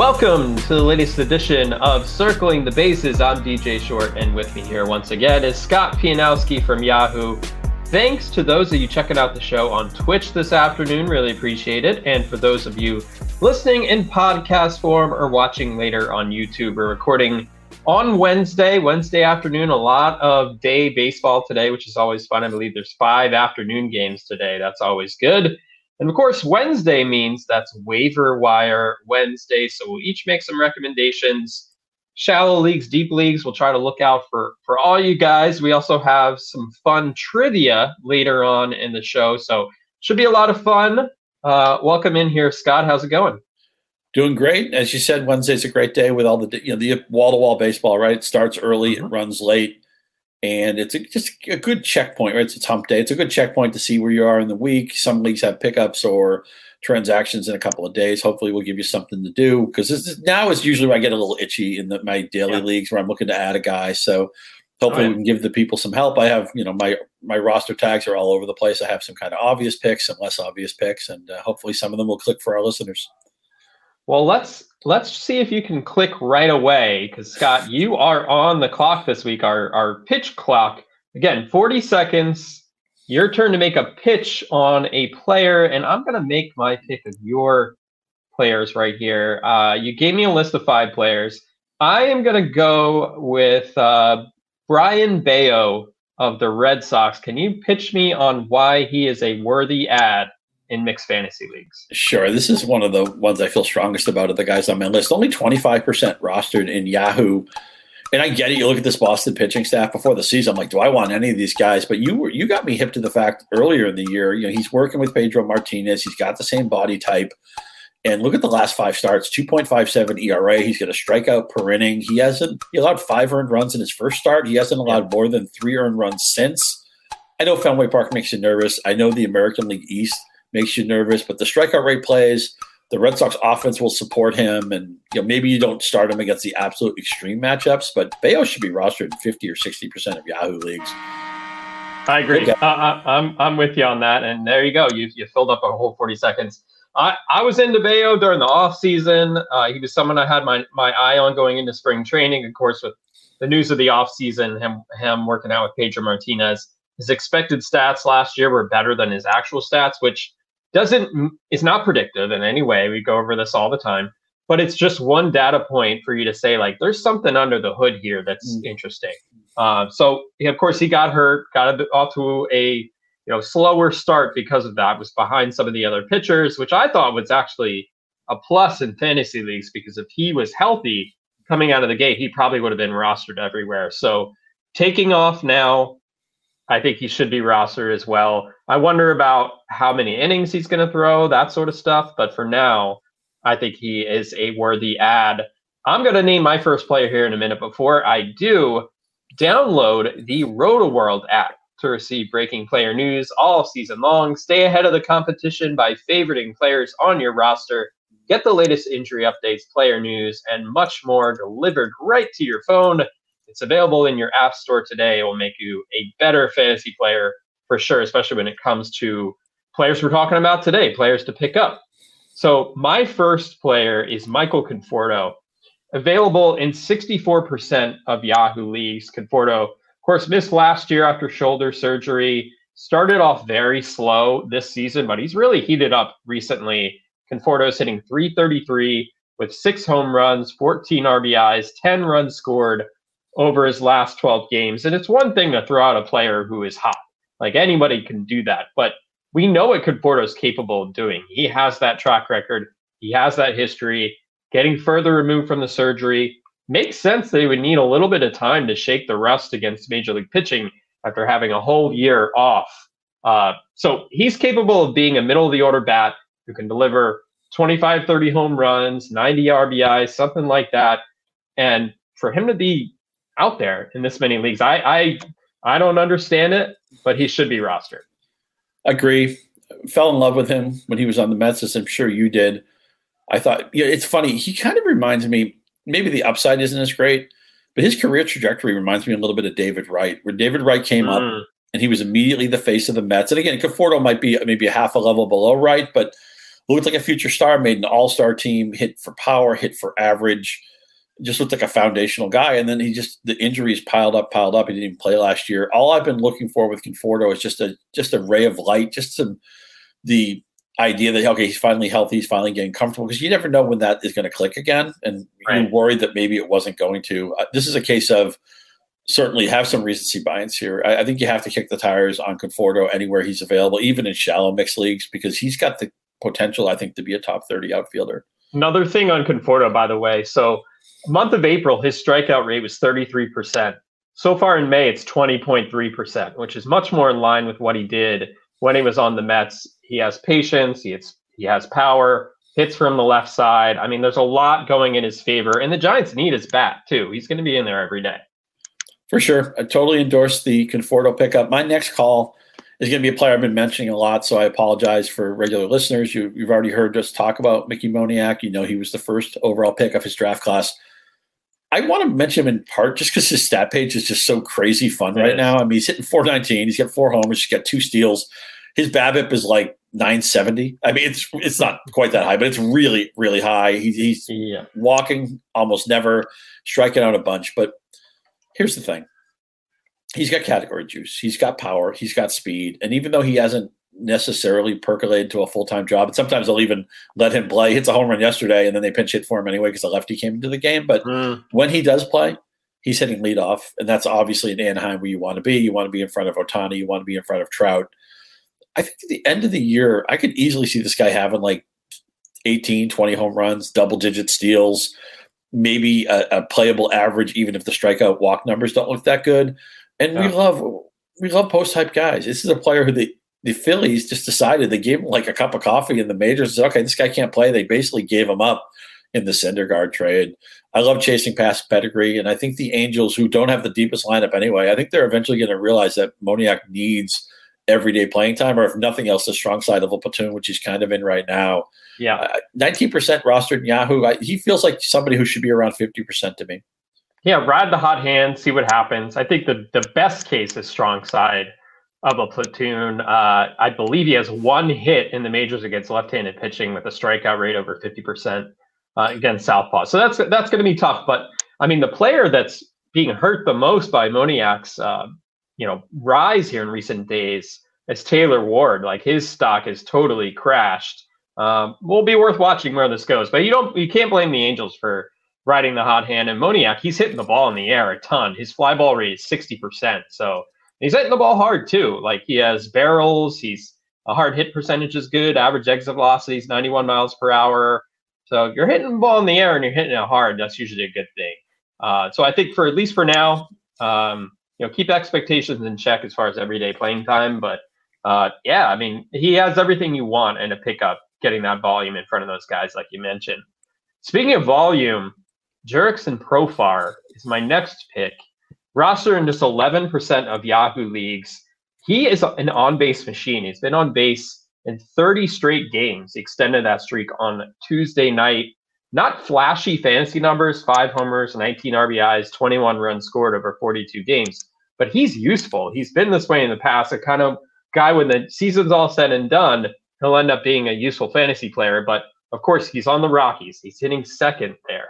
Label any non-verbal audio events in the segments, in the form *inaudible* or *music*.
Welcome to the latest edition of Circling the Bases. I'm DJ Short, and with me here once again is Scott Pianowski from Yahoo. Thanks to those of you checking out the show on Twitch this afternoon, really appreciate it. And for those of you listening in podcast form or watching later on YouTube, we're recording on Wednesday, Wednesday afternoon. A lot of day baseball today, which is always fun. I believe there's five afternoon games today. That's always good. And of course, Wednesday means that's waiver wire Wednesday. So we'll each make some recommendations. Shallow leagues, deep leagues, we'll try to look out for for all you guys. We also have some fun trivia later on in the show. So should be a lot of fun. Uh, welcome in here, Scott. How's it going? Doing great. As you said, Wednesday's a great day with all the you know the wall to wall baseball. Right, it starts early, mm-hmm. it runs late and it's a, just a good checkpoint. Right, it's a hump day. It's a good checkpoint to see where you are in the week. Some leagues have pickups or transactions in a couple of days. Hopefully, we'll give you something to do because now is usually where I get a little itchy in the, my daily yeah. leagues where I'm looking to add a guy. So hopefully, oh, yeah. we can give the people some help. I have you know my my roster tags are all over the place. I have some kind of obvious picks, some less obvious picks, and uh, hopefully, some of them will click for our listeners. Well, let's let's see if you can click right away because Scott, you are on the clock this week. Our our pitch clock again, forty seconds. Your turn to make a pitch on a player, and I'm gonna make my pick of your players right here. Uh, you gave me a list of five players. I am gonna go with uh, Brayan Bello of the Red Sox. Can you pitch me on why he is a worthy ad in mixed fantasy leagues. Sure. This is one of the ones I feel strongest about of the guys on my list. Only 25% rostered in Yahoo. And I get it. You look at this Boston pitching staff before the season. I'm like, do I want any of these guys? But you were you got me hip to the fact earlier in the year. You know, he's working with Pedro Martinez. He's got the same body type. And look at the last five starts: 2.57 ERA. He's got a strikeout per inning. He hasn't he allowed five earned runs in his first start. He hasn't allowed more than three earned runs since. I know Fenway Park makes you nervous. I know the American League East makes you nervous. But the strikeout rate plays, the Red Sox offense will support him, and you know maybe you don't start him against the absolute extreme matchups, but Bello should be rostered in fifty or sixty percent of Yahoo leagues. I agree. Uh, uh, I'm I'm with you on that, and there you go. You you filled up a whole forty seconds. I, I was into Bello during the off season. Uh, he was someone I had my my eye on going into spring training. Of course, with the news of the off season, him him working out with Pedro Martinez, his expected stats last year were better than his actual stats, which doesn't it's not predictive in any way. We go over this all the time, but it's just one data point for you to say like there's something under the hood here that's mm. interesting. Uh, so of course he got hurt, got off to a you know slower start because of that. Was behind some of the other pitchers, which I thought was actually a plus in fantasy leagues because if he was healthy coming out of the gate, he probably would have been rostered everywhere. So taking off now I think he should be rostered as well. I wonder about how many innings he's going to throw, that sort of stuff. But for now, I think he is a worthy ad. I'm going to name my first player here in a minute. Before I do, download the Rotoworld app to receive breaking player news all season long. Stay ahead of the competition by favoriting players on your roster. Get the latest injury updates, player news, and much more delivered right to your phone. It's available in your app store today. It will make you a better fantasy player for sure, especially when it comes to players we're talking about today, players to pick up. So my first player is Michael Conforto, available in 64% of Yahoo leagues. Conforto, of course, missed last year after shoulder surgery. Started off very slow this season, but he's really heated up recently. Conforto is hitting 333 with six home runs, 14 RBIs, 10 runs scored over his last 12 games. And it's one thing to throw out a player who is hot. Like anybody can do that. But we know what is capable of doing. He has that track record, he has that history. Getting further removed from the surgery makes sense that he would need a little bit of time to shake the rust against major league pitching after having a whole year off. Uh, so he's capable of being a middle of the order bat who can deliver 25, 30 home runs, 90 RBIs, something like that. And for him to be out there in this many leagues, I I I don't understand it, but he should be rostered. Agree. Fell in love with him when he was on the Mets, as I'm sure you did. I thought, yeah, it's funny. He kind of reminds me. Maybe the upside isn't as great, but his career trajectory reminds me a little bit of David Wright, where David Wright came mm. up and he was immediately the face of the Mets. And again, Conforto might be maybe a half a level below Wright, but looked like a future star, made an all star team, hit for power, hit for average, just looked like a foundational guy. And then he just, the injuries piled up, piled up. He didn't even play last year. All I've been looking for with Conforto is just a, just a ray of light, just some, the idea that, okay, he's finally healthy, he's finally getting comfortable because you never know when that is going to click again. And right. you're worried that maybe it wasn't going to. Uh, this is a case of, certainly have some recency bias here. I, I, think you have to kick the tires on Conforto anywhere he's available, even in shallow mixed leagues, because he's got the potential, I think, to be a top 30 outfielder. Another thing on Conforto, by the way. So, month of April, his strikeout rate was 33%. So far in May, it's 20.3%, which is much more in line with what he did when he was on the Mets. He has patience, he, has, he has power, hits from the left side. I mean, there's a lot going in his favor. And the Giants need his bat, too. He's going to be in there every day. For sure. I totally endorse the Conforto pickup. My next call is going to be a player I've been mentioning a lot, so I apologize for regular listeners. You, have already heard us talk about Mickey Moniak. You know he was the first overall pick of his draft class. I want to mention him in part just because his stat page is just so crazy fun right now. I mean, he's hitting 419. He's got four homers. He's got two steals. His BABIP is like 970. I mean, it's it's not quite that high, but it's really really high. He, he's yeah. walking almost never, striking out a bunch. But here's the thing: he's got category juice. He's got power. He's got speed. And even though he hasn't necessarily percolated to a full time job, and sometimes they'll even let him play. He hits a home run yesterday, and then they pinch hit for him anyway because the lefty came into the game. But mm. when he does play, he's hitting leadoff, and that's obviously in Anaheim where you want to be. You want to be in front of Ohtani. You want to be in front of Trout. I think at the end of the year, I could easily see this guy having like 18, 20 home runs, double digit steals, maybe a, a playable average, even if the strikeout walk numbers don't look that good. And yeah. we love we love post hype guys. This is a player who the the Phillies just decided they gave him like a cup of coffee in the majors. Okay, this guy can't play. They basically gave him up in the Syndergaard trade. I love chasing past pedigree, and I think the Angels, who don't have the deepest lineup anyway, I think they're eventually going to realize that Moniak needs everyday playing time, or if nothing else, the strong side of a platoon, which he's kind of in right now. Yeah, nineteen uh, percent rostered in Yahoo. I, he feels like somebody who should be around fifty percent to me. Yeah, ride the hot hand, see what happens. I think the the best case is strong side of a platoon. Uh, I believe he has one hit in the majors against left-handed pitching with a strikeout rate over fifty percent uh, against Southpaw. So that's that's going to be tough. But I mean, the player that's being hurt the most by Moniak's uh, you know rise here in recent days is Taylor Ward. Like his stock is totally crashed. Um, will be worth watching where this goes. But you don't you can't blame the Angels for riding the hot hand. And Moniak, he's hitting the ball in the air a ton. His fly ball rate is 60%. So he's hitting the ball hard too. Like he has barrels. He's a hard hit percentage is good. Average exit velocity is 91 miles per hour. So you're hitting the ball in the air and you're hitting it hard, that's usually a good thing. Uh, so I think for at least for now, um, you know, keep expectations in check as far as everyday playing time. But uh, yeah, I mean, he has everything you want in a pickup, getting that volume in front of those guys, like you mentioned. Speaking of volume, Jurickson Profar is my next pick. Roster in just 11% of Yahoo leagues. He is an on base machine. He's been on base in 30 straight games. Extended that streak on Tuesday night. Not flashy fantasy numbers five homers, 19 RBIs, 21 runs scored over 42 games, but he's useful. He's been this way in the past, a kind of guy when the season's all said and done, he'll end up being a useful fantasy player. But Of course, he's on the Rockies. He's hitting second there.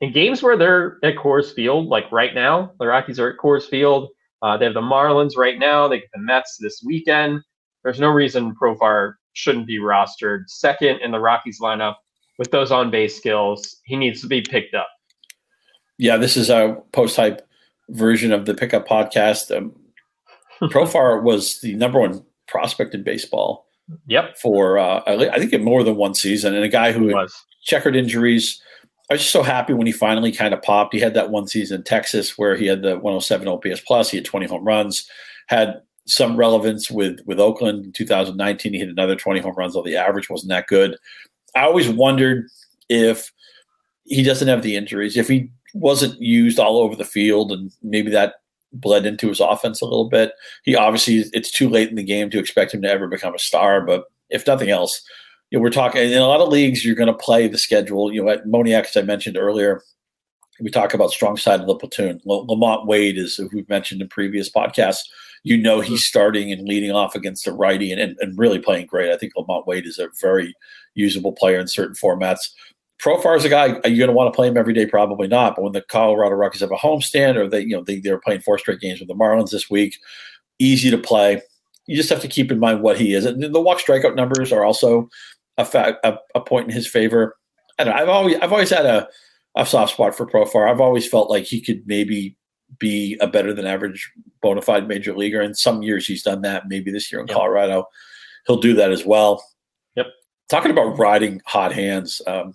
In games where they're at Coors Field, like right now, the Rockies are at Coors Field. Uh, they have the Marlins right now. They get the Mets this weekend. There's no reason Profar shouldn't be rostered second in the Rockies lineup with those on base skills. He needs to be picked up. Yeah, this is a post hype version of the pickup podcast. Um, *laughs* Profar was the number one prospect in baseball. Yep. For uh, I think in more than one season, and a guy who was checkered injuries. I was just so happy when he finally kind of popped. He had that one season in Texas where he had the 107 OPS plus. He had 20 home runs. Had some relevance with with Oakland in 2019. He hit another 20 home runs, although the average wasn't that good. I always wondered if he doesn't have the injuries, if he wasn't used all over the field, and maybe that bled into his offense a little bit. He obviously it's too late in the game to expect him to ever become a star, but if nothing else, you know, we're talking in a lot of leagues. You're going to play the schedule. You know, at Moniak, as I mentioned earlier, we talk about strong side of the platoon. LaMonte Wade is who we've mentioned in previous podcasts you know he's mm-hmm. starting and leading off against the righty and, and, and really playing great. I think LaMonte Wade is a very usable player in certain formats. Profar is a guy are you going to want to play him every day? Probably not. But when the Colorado Rockies have a homestand, or they you know they they're playing four straight games with the Marlins this week, easy to play. You just have to keep in mind what he is, and the walk strikeout numbers are also a, fa- a, a point in his favor. I don't know, I've always I've always had a a soft spot for Profar. I've always felt like he could maybe be a better than average bona fide major leaguer. And some years he's done that. Maybe this year in yep. Colorado, he'll do that as well. Yep. Talking about riding hot hands, um,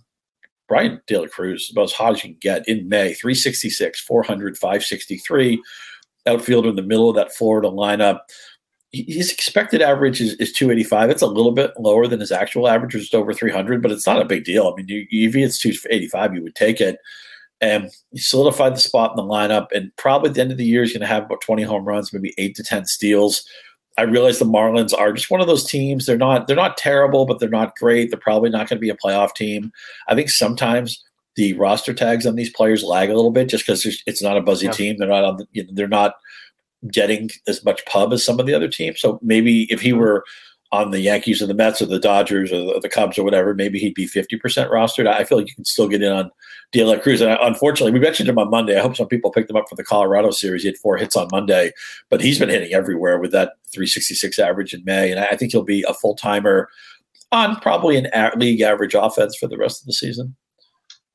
Bryan De La Cruz, about as hot as you can get in May 366, 400, 563. Outfielder in the middle of that Florida lineup. His expected average is, is 285. It's a little bit lower than his actual average, just over 300, but it's not a big deal. I mean, you, if it's 285, you would take it and he solidified the spot in the lineup. And probably at the end of the year, he's going to have about 20 home runs, maybe eight to 10 steals. I realize the Marlins are just one of those teams. They're not they're not terrible, but they're not great. They're probably not going to be a playoff team. I think sometimes the roster tags on these players lag a little bit just because it's not a buzzy yeah. team. They're not on the, you know, they're not getting as much pub as some of the other teams. So maybe if he were on the Yankees or the Mets or the Dodgers or the, Cubs or whatever, maybe he'd be 50% rostered. I feel like you can still get in on De La Cruz. And unfortunately, we mentioned him on Monday. I hope some people picked him up for the Colorado series. He had four hits on Monday, but he's been hitting everywhere with that 366 average in May. And I think he'll be a full timer on probably an league average offense for the rest of the season.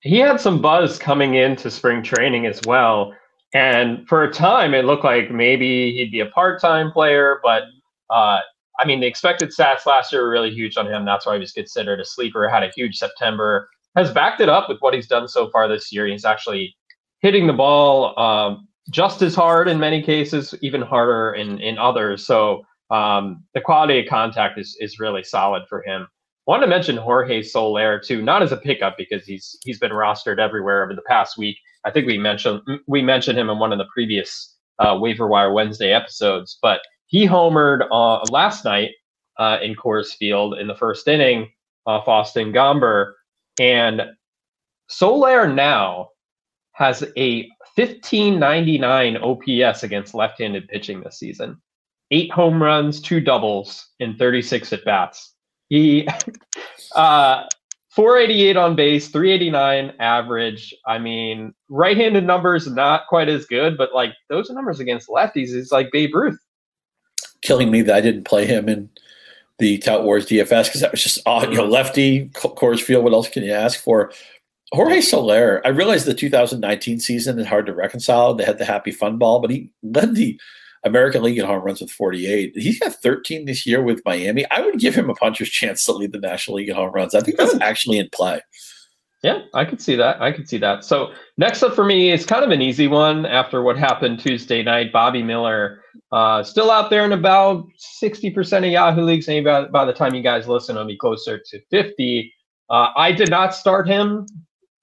He had some buzz coming into spring training as well. And for a time, it looked like maybe he'd be a part time player, but uh, I mean, the expected stats last year were really huge on him. That's why he was considered a sleeper. Had a huge September. Has backed it up with what he's done so far this year. He's actually hitting the ball um, just as hard in many cases, even harder in in others. So um, the quality of contact is is really solid for him. Want to mention Jorge Soler too, not as a pickup because he's he's been rostered everywhere over the past week. I think we mentioned we mentioned him in one of the previous uh, waiver wire Wednesday episodes, but he homered uh, last night uh, in Coors Field in the first inning off Austin Gomber. And Soler now has a 1599 OPS against left handed pitching this season. Eight home runs, two doubles in 36 at bats. He, *laughs* uh, 488 on base, 389 average. I mean, right handed numbers not quite as good, but like those numbers against lefties is like Babe Ruth killing me that I didn't play him in the Tout Wars DFS because that was just odd. You know, lefty Coors Field. What else can you ask for? Jorge Soler. I realized the 2019 season is hard to reconcile. They had the happy fun ball, but he led the American League in home runs with 48. He's got 13 this year with Miami. I would give him a puncher's chance to lead the National League in home runs. I think that's actually in play. Yeah, I could see that. I could see that. So next up for me is kind of an easy one after what happened Tuesday night. Bobby Miller, uh, still out there in about 60% of Yahoo leagues. Maybe by, by the time you guys listen, it'll be closer to 50. Uh, I did not start him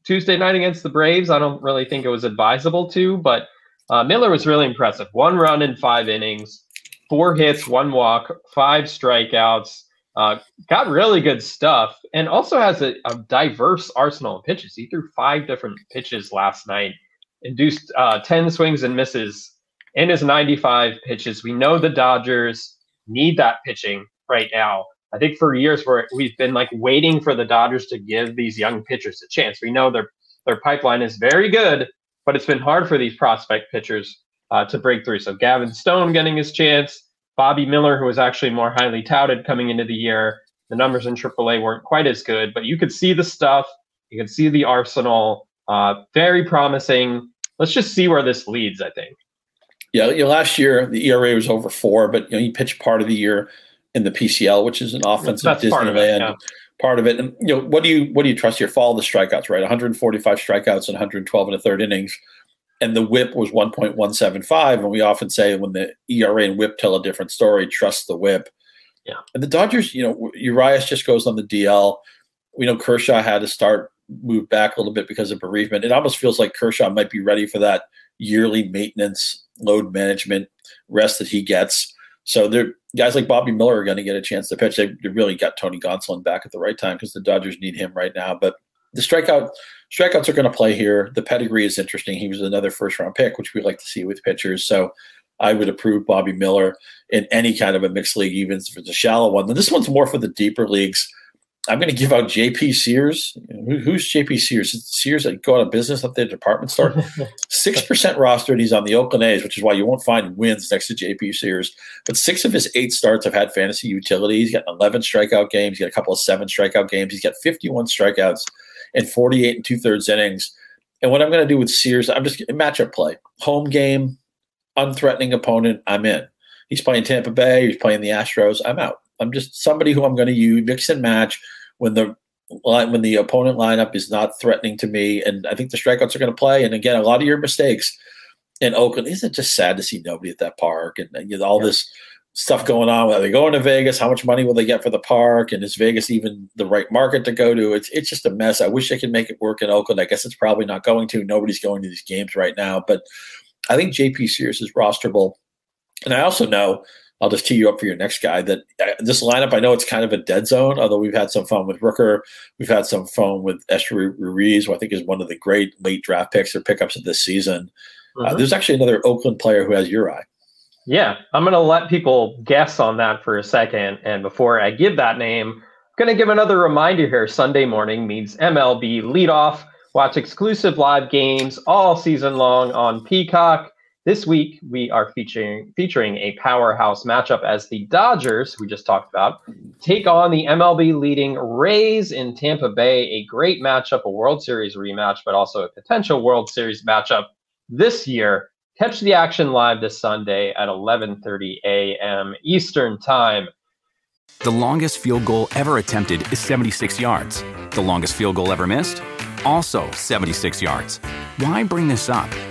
Tuesday night against the Braves. I don't really think it was advisable to, but uh, Miller was really impressive. One run in five innings, four hits, one walk, five strikeouts. Uh, got really good stuff and also has a, a, diverse arsenal of pitches. He threw five different pitches last night, induced uh, 10 swings and misses in his 95 pitches. We know the Dodgers need that pitching right now. I think for years where we've been like waiting for the Dodgers to give these young pitchers a chance. We know their their pipeline is very good, but it's been hard for these prospect pitchers uh, to break through. So Gavin Stone getting his chance, Bobby Miller, who was actually more highly touted coming into the year. The numbers in AAA weren't quite as good, but you could see the stuff. You could see the arsenal. Uh, very promising. Let's just see where this leads. I think. Yeah, you know, last year the ERA was over four, but you know he pitched part of the year in the PCL, which is an offensive Disneyland. It, yeah. Part of it, and you know what do you what do you trust here? Follow the strikeouts, right? 145 strikeouts and 112 and a third innings, and the WHIP was 1.175. And we often say when the ERA and WHIP tell a different story, trust the WHIP. Yeah, and the Dodgers, you know, Urias just goes on the DL. We know Kershaw had to start move back a little bit because of bereavement. It almost feels like Kershaw might be ready for that yearly maintenance, load management rest that he gets. So there, guys like Bobby Miller are going to get a chance to pitch. They, really got Tony Gonsolin back at the right time because the Dodgers need him right now. But the strikeout strikeouts are going to play here. The pedigree is interesting. He was another first round pick, which we like to see with pitchers. So I would approve Bobby Miller in any kind of a mixed league, even if it's a shallow one. And this one's more for the deeper leagues. I'm going to give out JP Sears. Who, who's JP Sears? Sears that go out of business at the department store. *laughs* Six percent rostered. He's on the Oakland A's, which is why you won't find wins next to JP Sears. But six of his eight starts have had fantasy utility. He's got 11 strikeout games. He's got a couple of seven strikeout games. He's got 51 strikeouts and 48 and two thirds innings. And what I'm going to do with Sears, I'm just matchup play, home game, unthreatening opponent. I'm in. He's playing Tampa Bay. He's playing the Astros. I'm out. I'm just somebody who I'm going to use mix and match when the when the opponent lineup is not threatening to me, and I think the strikeouts are going to play. And again, a lot of your mistakes in Oakland. Isn't it just sad to see nobody at that park and, and you know, all yeah. this stuff going on? Are they going to Vegas? How much money will they get for the park? And is Vegas even the right market to go to? It's it's just a mess. I wish they could make it work in Oakland. I guess it's probably not going to. Nobody's going to these games right now, but I think JP Sears is rosterable. And I also know I'll just tee you up for your next guy. That uh, this lineup, I know it's kind of a dead zone. Although we've had some fun with Rooker, we've had some fun with Esteury Ruiz, who I think is one of the great late draft picks or pickups of this season. Uh, mm-hmm. Uh, there's actually another Oakland player who has your eye. Yeah, I'm going to let people guess on that for a second. And before I give that name, I'm going to give another reminder here. Sunday morning means MLB leadoff. Watch exclusive live games all season long on Peacock. This week, we are featuring featuring a powerhouse matchup as the Dodgers, we just talked about, take on the MLB leading Rays in Tampa Bay. A great matchup, a World Series rematch, but also a potential World Series matchup this year. Catch the action live this Sunday at 11:30 a.m. Eastern Time. The longest field goal ever attempted is 76 yards. The longest field goal ever missed, also 76 yards. Why bring this up?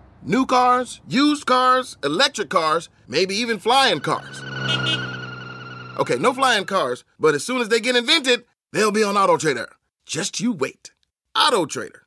New cars, used cars, electric cars, maybe even flying cars. Okay, no flying cars, but as soon as they get invented, they'll be on AutoTrader. Just you wait. AutoTrader.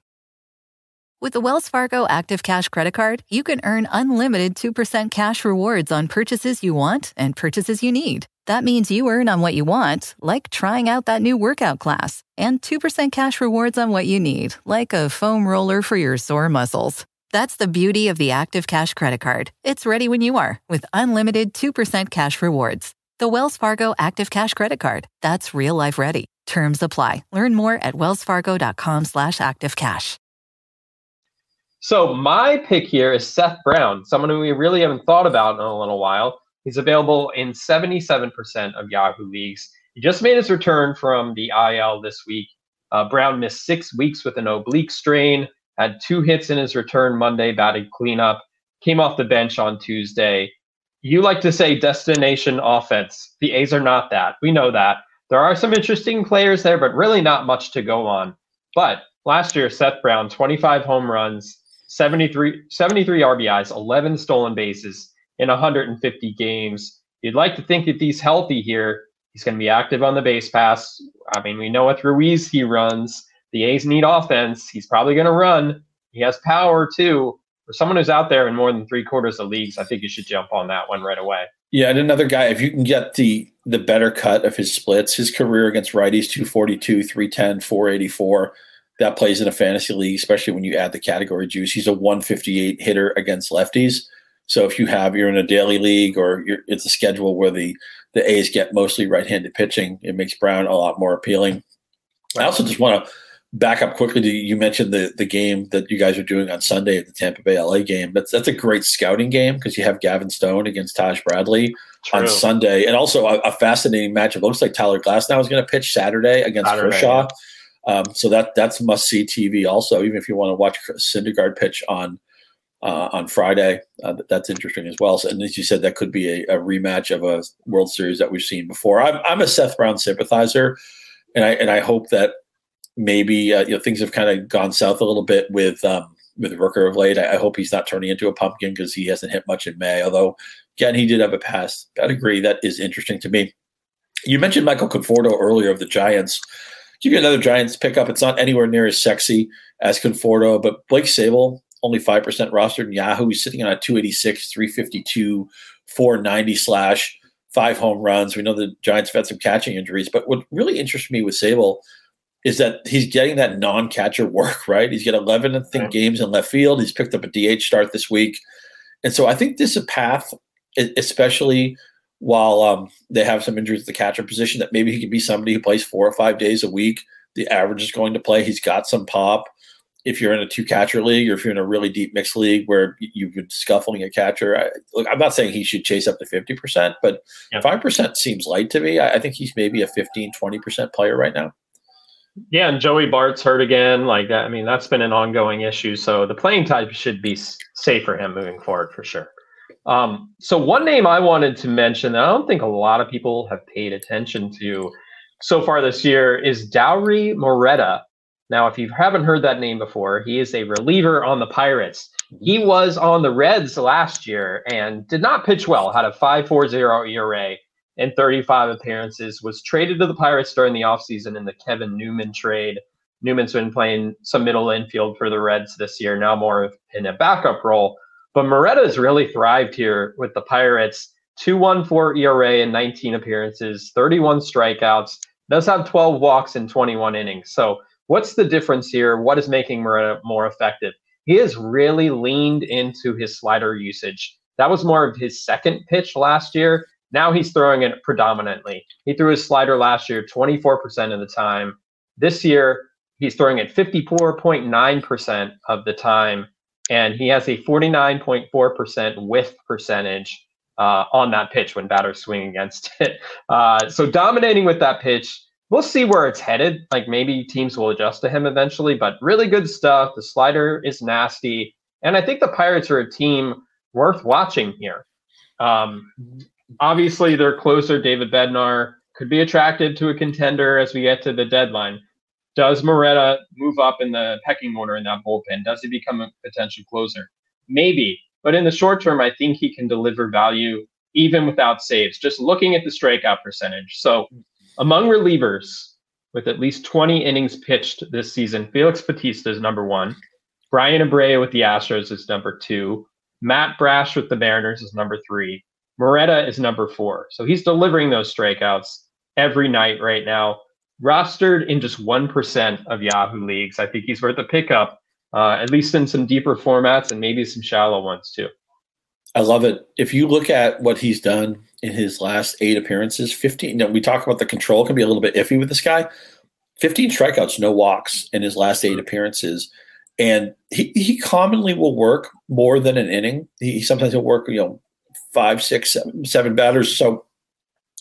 With the Wells Fargo Active Cash Credit Card, you can earn unlimited 2% cash rewards on purchases you want and purchases you need. That means you earn on what you want, like trying out that new workout class, and 2% cash rewards on what you need, like a foam roller for your sore muscles. That's the beauty of the Active Cash credit card. It's ready when you are with unlimited 2% cash rewards. The Wells Fargo Active Cash credit card. That's real life ready. Terms apply. Learn more at wellsfargo.com slash activecash. So my pick here is Seth Brown, someone who we really haven't thought about in a little while. He's available in 77% of Yahoo leagues. He just made his return from the IL this week. Uh, Brown missed six weeks with an oblique strain had two hits in his return Monday, batted cleanup, came off the bench on Tuesday. You like to say destination offense. The A's are not that. We know that. There are some interesting players there, but really not much to go on. But last year, Seth Brown, 25 home runs, 73, 73 RBIs, 11 stolen bases in 150 games. You'd like to think that he's healthy here. He's going to be active on the base pass. I mean, we know with Ruiz he runs The A's need offense. He's probably going to run. He has power too. For someone who's out there in more than three quarters of leagues, I think you should jump on that one right away. Yeah, and another guy, if you can get the the better cut of his splits, his career against righties 242, 310, 484. That plays in a fantasy league, especially when you add the category juice. He's a 158 hitter against lefties. So if you have you're in a daily league or it's a schedule where the the A's get mostly right-handed pitching, it makes Brown a lot more appealing. I also just want to back up quickly to you mentioned the the game that you guys are doing on Sunday at the Tampa Bay LA game. That's that's a great scouting game because you have Gavin Stone against Taj Bradley True. on Sunday, and also a, a, fascinating matchup. Looks like Tyler Glasnow is going to pitch Saturday against Saturday, Kershaw. Yeah. Um, so that that's must see TV. Also, even if you want to watch Syndergaard pitch on uh, on Friday. Uh, that's interesting as well. So, and as you said, that could be a, a, rematch of a World Series that we've seen before. I'm, I'm a Seth Brown sympathizer, and I and I hope that maybe uh, you know things have kind of gone south a little bit with um, with Rooker of late. I, I, hope he's not turning into a pumpkin because he hasn't hit much in May. Although again, he did have a pass pedigree that is interesting to me. You mentioned Michael Conforto earlier of the Giants. Give you another Giants pickup. It's not anywhere near as sexy as Conforto, but Blake Sabol only 5% rostered in Yahoo. He's sitting on a 286, 352, 490 slash, five home runs. We know the Giants have had some catching injuries, but what really interests me with Sabol is that he's getting that non-catcher work, right? He's got 11, I think, games in left field. He's picked up a DH start this week. And so I think this is a path, especially while um, they have some injuries at the catcher position, that maybe he could be somebody who plays four or five days a week. The average is going to play. He's got some pop if you're in a two catcher league or if you're in a really deep mixed league where you've been scuffling a catcher, I, look, I'm not saying he should chase up to 50%, but yeah. 5% seems light to me. I, I, think he's maybe a 15, 20% player right now. Yeah, and Joey Bart's hurt again. Like that. I mean, that's been an ongoing issue. So the playing type should be safe for him moving forward for sure. Um, so one name I wanted to mention that I don't think a lot of people have paid attention to so far this year is Dauri Moreta now, if you haven't heard that name before, he is a reliever on the Pirates. He was on the Reds last year and did not pitch well, had a 5.40 ERA in 35 appearances, was traded to the Pirates during the offseason in the Kevin Newman trade. Newman's been playing some middle infield for the Reds this year, now more in a backup role. But Moreta has really thrived here with the Pirates. 2.14 ERA in 19 appearances, 31 strikeouts, does have 12 walks in 21 innings. So What's the difference here? What is making Moreta more effective? He has really leaned into his slider usage. That was more of his second pitch last year. Now he's throwing it predominantly. He threw his slider last year 24% of the time. This year, he's throwing it 54.9% of the time. And he has a 49.4% whiff percentage uh, on that pitch when batters swing against it. *laughs* Uh, so dominating with that pitch we'll see where it's headed. Like maybe teams will adjust to him eventually, but really good stuff. The slider is nasty. And I think the Pirates are a team worth watching here. Um, obviously, their closer, David Bednar, could be attracted to a contender as we get to the deadline. Does Moreta move up in the pecking order in that bullpen? Does he become a potential closer? Maybe. But in the short term, I think he can deliver value even without saves, just looking at the strikeout percentage. So among relievers with at least 20 innings pitched this season, Felix Bautista is number one. Bryan Abreu with the Astros is number two. Matt Brash with the Mariners is number three. Moreta is number four. So he's delivering those strikeouts every night right now. Rostered in just 1% of Yahoo leagues. I think he's worth a pickup, uh, at least in some deeper formats and maybe some shallow ones too. I love it. If you look at what he's done in his last eight appearances, 15, you know, we talk about the control can be a little bit iffy with this guy. 15 strikeouts, no walks in his last eight appearances. And he, he commonly will work more than an inning. He sometimes will work, you know, five, six, seven, seven batters. So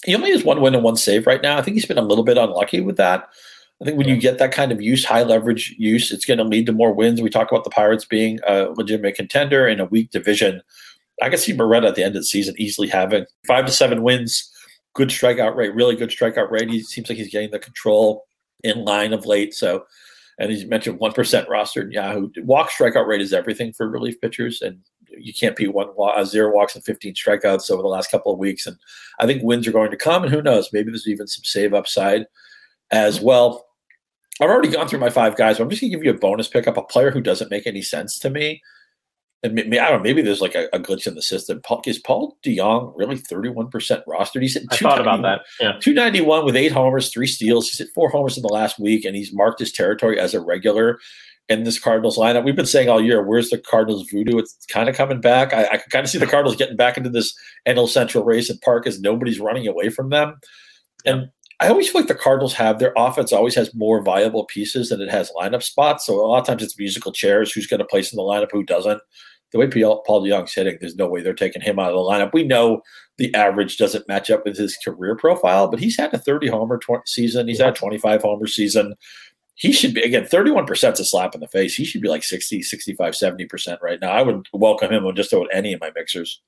he only has one win and one save right now. I think he's been a little bit unlucky with that. I think when you get that kind of use, high leverage use, it's going to lead to more wins. We talk about the Pirates being a legitimate contender in a weak division. I can see Moreta at the end of the season easily having five to seven wins, good strikeout rate, really good strikeout rate. He seems like he's getting the control in line of late. So, and he's mentioned one percent rostered Yahoo. Walk strikeout rate is everything for relief pitchers, and you can't beat one uh, zero walks and 15 strikeouts over the last couple of weeks. And I think wins are going to come, and who knows, maybe there's even some save upside as well. I've already gone through my five guys. But I'm just gonna give you a bonus pick up a player who doesn't make any sense to me. And maybe, I don't know. Maybe there's like a, a glitch in the system. Paul, is Paul DeJong really 31 percent rostered? He's at I thought about that. Yeah, 291 with eight homers, three steals. He's hit four homers in the last week, and he's marked his territory as a regular in this Cardinals lineup. We've been saying all year, where's the Cardinals voodoo? It's kind of coming back. I, I can kind of see the Cardinals getting back into this NL Central race at Park as nobody's running away from them. And I always feel like the Cardinals have their offense always has more viable pieces than it has lineup spots. So a lot of times it's musical chairs who's going to place in the lineup, who doesn't. The way Paul DeJong's hitting, there's no way they're taking him out of the lineup. We know the average doesn't match up with his career profile, but he's had a 30 homer tw- season. He's had a 25 homer season he should be again 31% is a slap in the face. He should be like 60 65 70% right now. I would welcome him on just about any of my mixers.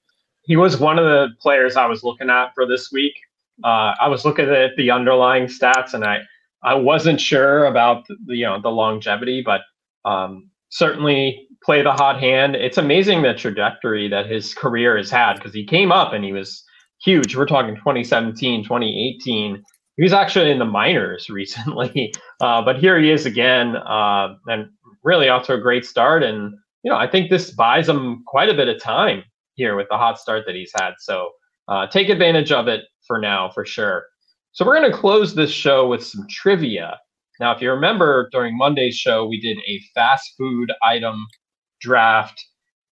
He was one of the players i was looking at for this week. Uh, i was looking at the underlying stats and i i wasn't sure about the you know the longevity but um, certainly play the hot hand. It's amazing the trajectory that his career has had because he came up and he was huge. We're talking 2017 2018 he was actually in the minors *laughs* recently, uh, but here he is again, uh, and really off to a great start. And you know, I think this buys him quite a bit of time here with the hot start that he's had. So uh, take advantage of it for now, for sure. So we're going to close this show with some trivia. Now, if you remember during Monday's show, we did a fast food item draft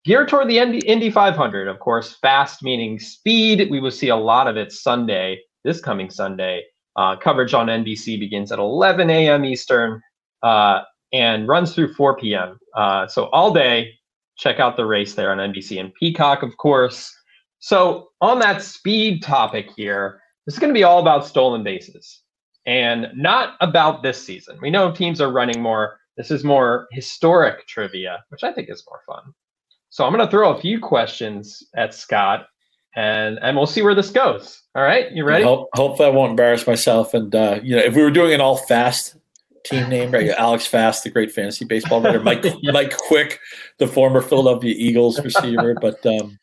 geared toward the Indy 500. Of course, fast meaning speed. We will see a lot of it Sunday, this coming Sunday. Uh, coverage on NBC begins at 11 a.m. Eastern uh, and runs through 4 p.m. Uh, so all day, check out the race there on NBC and Peacock, of course. So on that speed topic here, this is going to be all about stolen bases and not about this season. We know teams are running more. This is more historic trivia, which I think is more fun. So I'm going to throw a few questions at Scott and and we'll see where this goes. All right, you ready? Hope, hope I won't embarrass myself. And uh, you know, if we were doing an all fast team name, right? Alex Fast, the great fantasy baseball writer, *laughs* Mike yeah. Mike Quick, the former Philadelphia Eagles receiver. *laughs* but um,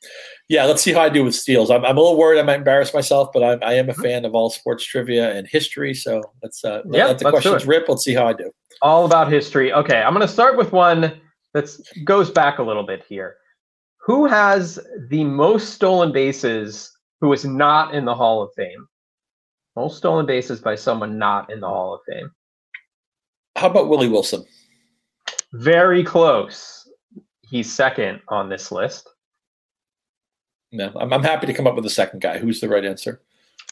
yeah, let's see how I do with steals. I'm, I'm a little worried I might embarrass myself, but I'm, I am a fan of all sports trivia and history. So let's uh, let, let the questions rip. Let's see how I do. All about history. Okay, I'm going to start with one that goes back a little bit here who has the most stolen bases who is not in the Hall of Fame? Most stolen bases by someone not in the Hall of Fame. How about Willie Wilson? Very close. He's second on this list. No, I'm, I'm happy to come up with a second guy. Who's the right answer?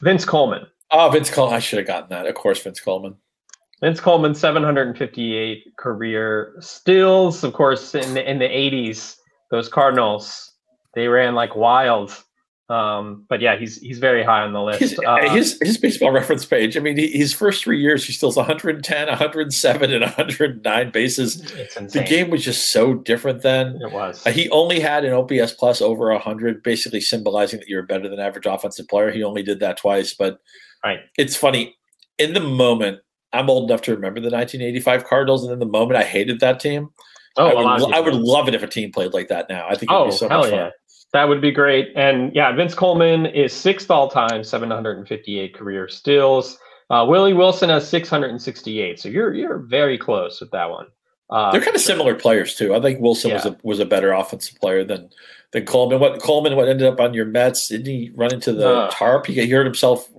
Vince Coleman. Oh, Vince Coleman. I should have gotten that. Of course, Vince Coleman. Vince Coleman, 758 career steals. Of course, in the, in the 80s, those Cardinals, they ran like wild. Um, but yeah, he's he's very high on the list. His, uh, his, his baseball *laughs* reference page. I mean, he, his first three years, he steals 110, 107, and 109 bases. The game was just so different then. It was. Uh, he only had an OPS plus over 100, basically symbolizing that you're a better than average offensive player. He only did that twice, but right. It's funny in the moment. I'm old enough to remember the 1985 Cardinals, and in the moment, I hated that team. Oh, I would, I would love it if a team played like that now. I think it'd oh, be so hell much fun. Yeah. That would be great. And yeah, Vince Coleman is sixth all time, 758 career steals. Uh, Willie Wilson has 668. So you're you're very close with that one. Uh, They're kind of similar players too. I think Wilson yeah. was a was a better offensive player than than Coleman. What Coleman what ended up on your Mets? Didn't he run into the uh, tarp? He, he hurt himself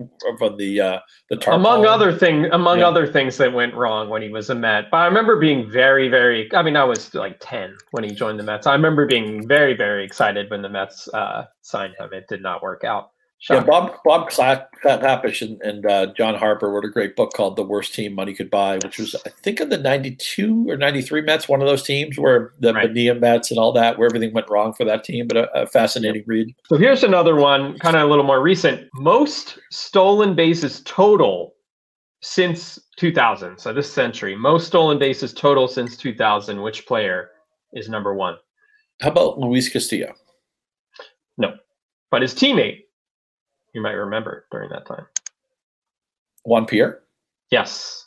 on the uh, the tarp. Among other thing, among yeah. other things that went wrong when he was a Met. But I remember being very very. I mean, I was like ten when he joined the Mets. I remember being very very excited when the Mets uh, signed him. It did not work out. Yeah, Bob Bob Klapisch and, and uh, John Harper wrote a great book called "The Worst Team Money Could Buy," which was I think of the '92 or '93 Mets, one of those teams where the right. Bonilla Mets and all that, where everything went wrong for that team. But a, a fascinating read. So here's another one, kind of a little more recent. Most stolen bases total since 2000. So this century, most stolen bases total since 2000. Which player is number one? How about Luis Castillo? No, but his teammate you might remember during that time. Juan Pierre? Yes.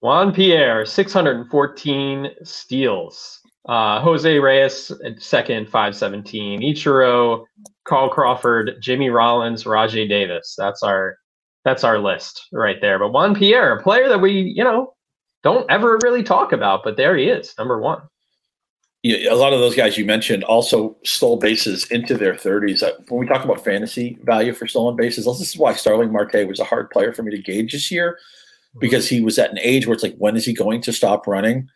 Juan Pierre, 614 steals. Uh, Jose Reyes, second, 517. Ichiro, Carl Crawford, Jimmy Rollins, Rajai Davis. That's our that's our list right there. But Juan Pierre, a player that we, you know, don't ever really talk about, but there he is, number one. Yeah, a lot of those guys you mentioned also stole bases into their 30s. Uh, when we talk about fantasy value for stolen bases, this is why Starling Marte was a hard player for me to gauge this year because he was at an age where it's like, when is he going to stop running?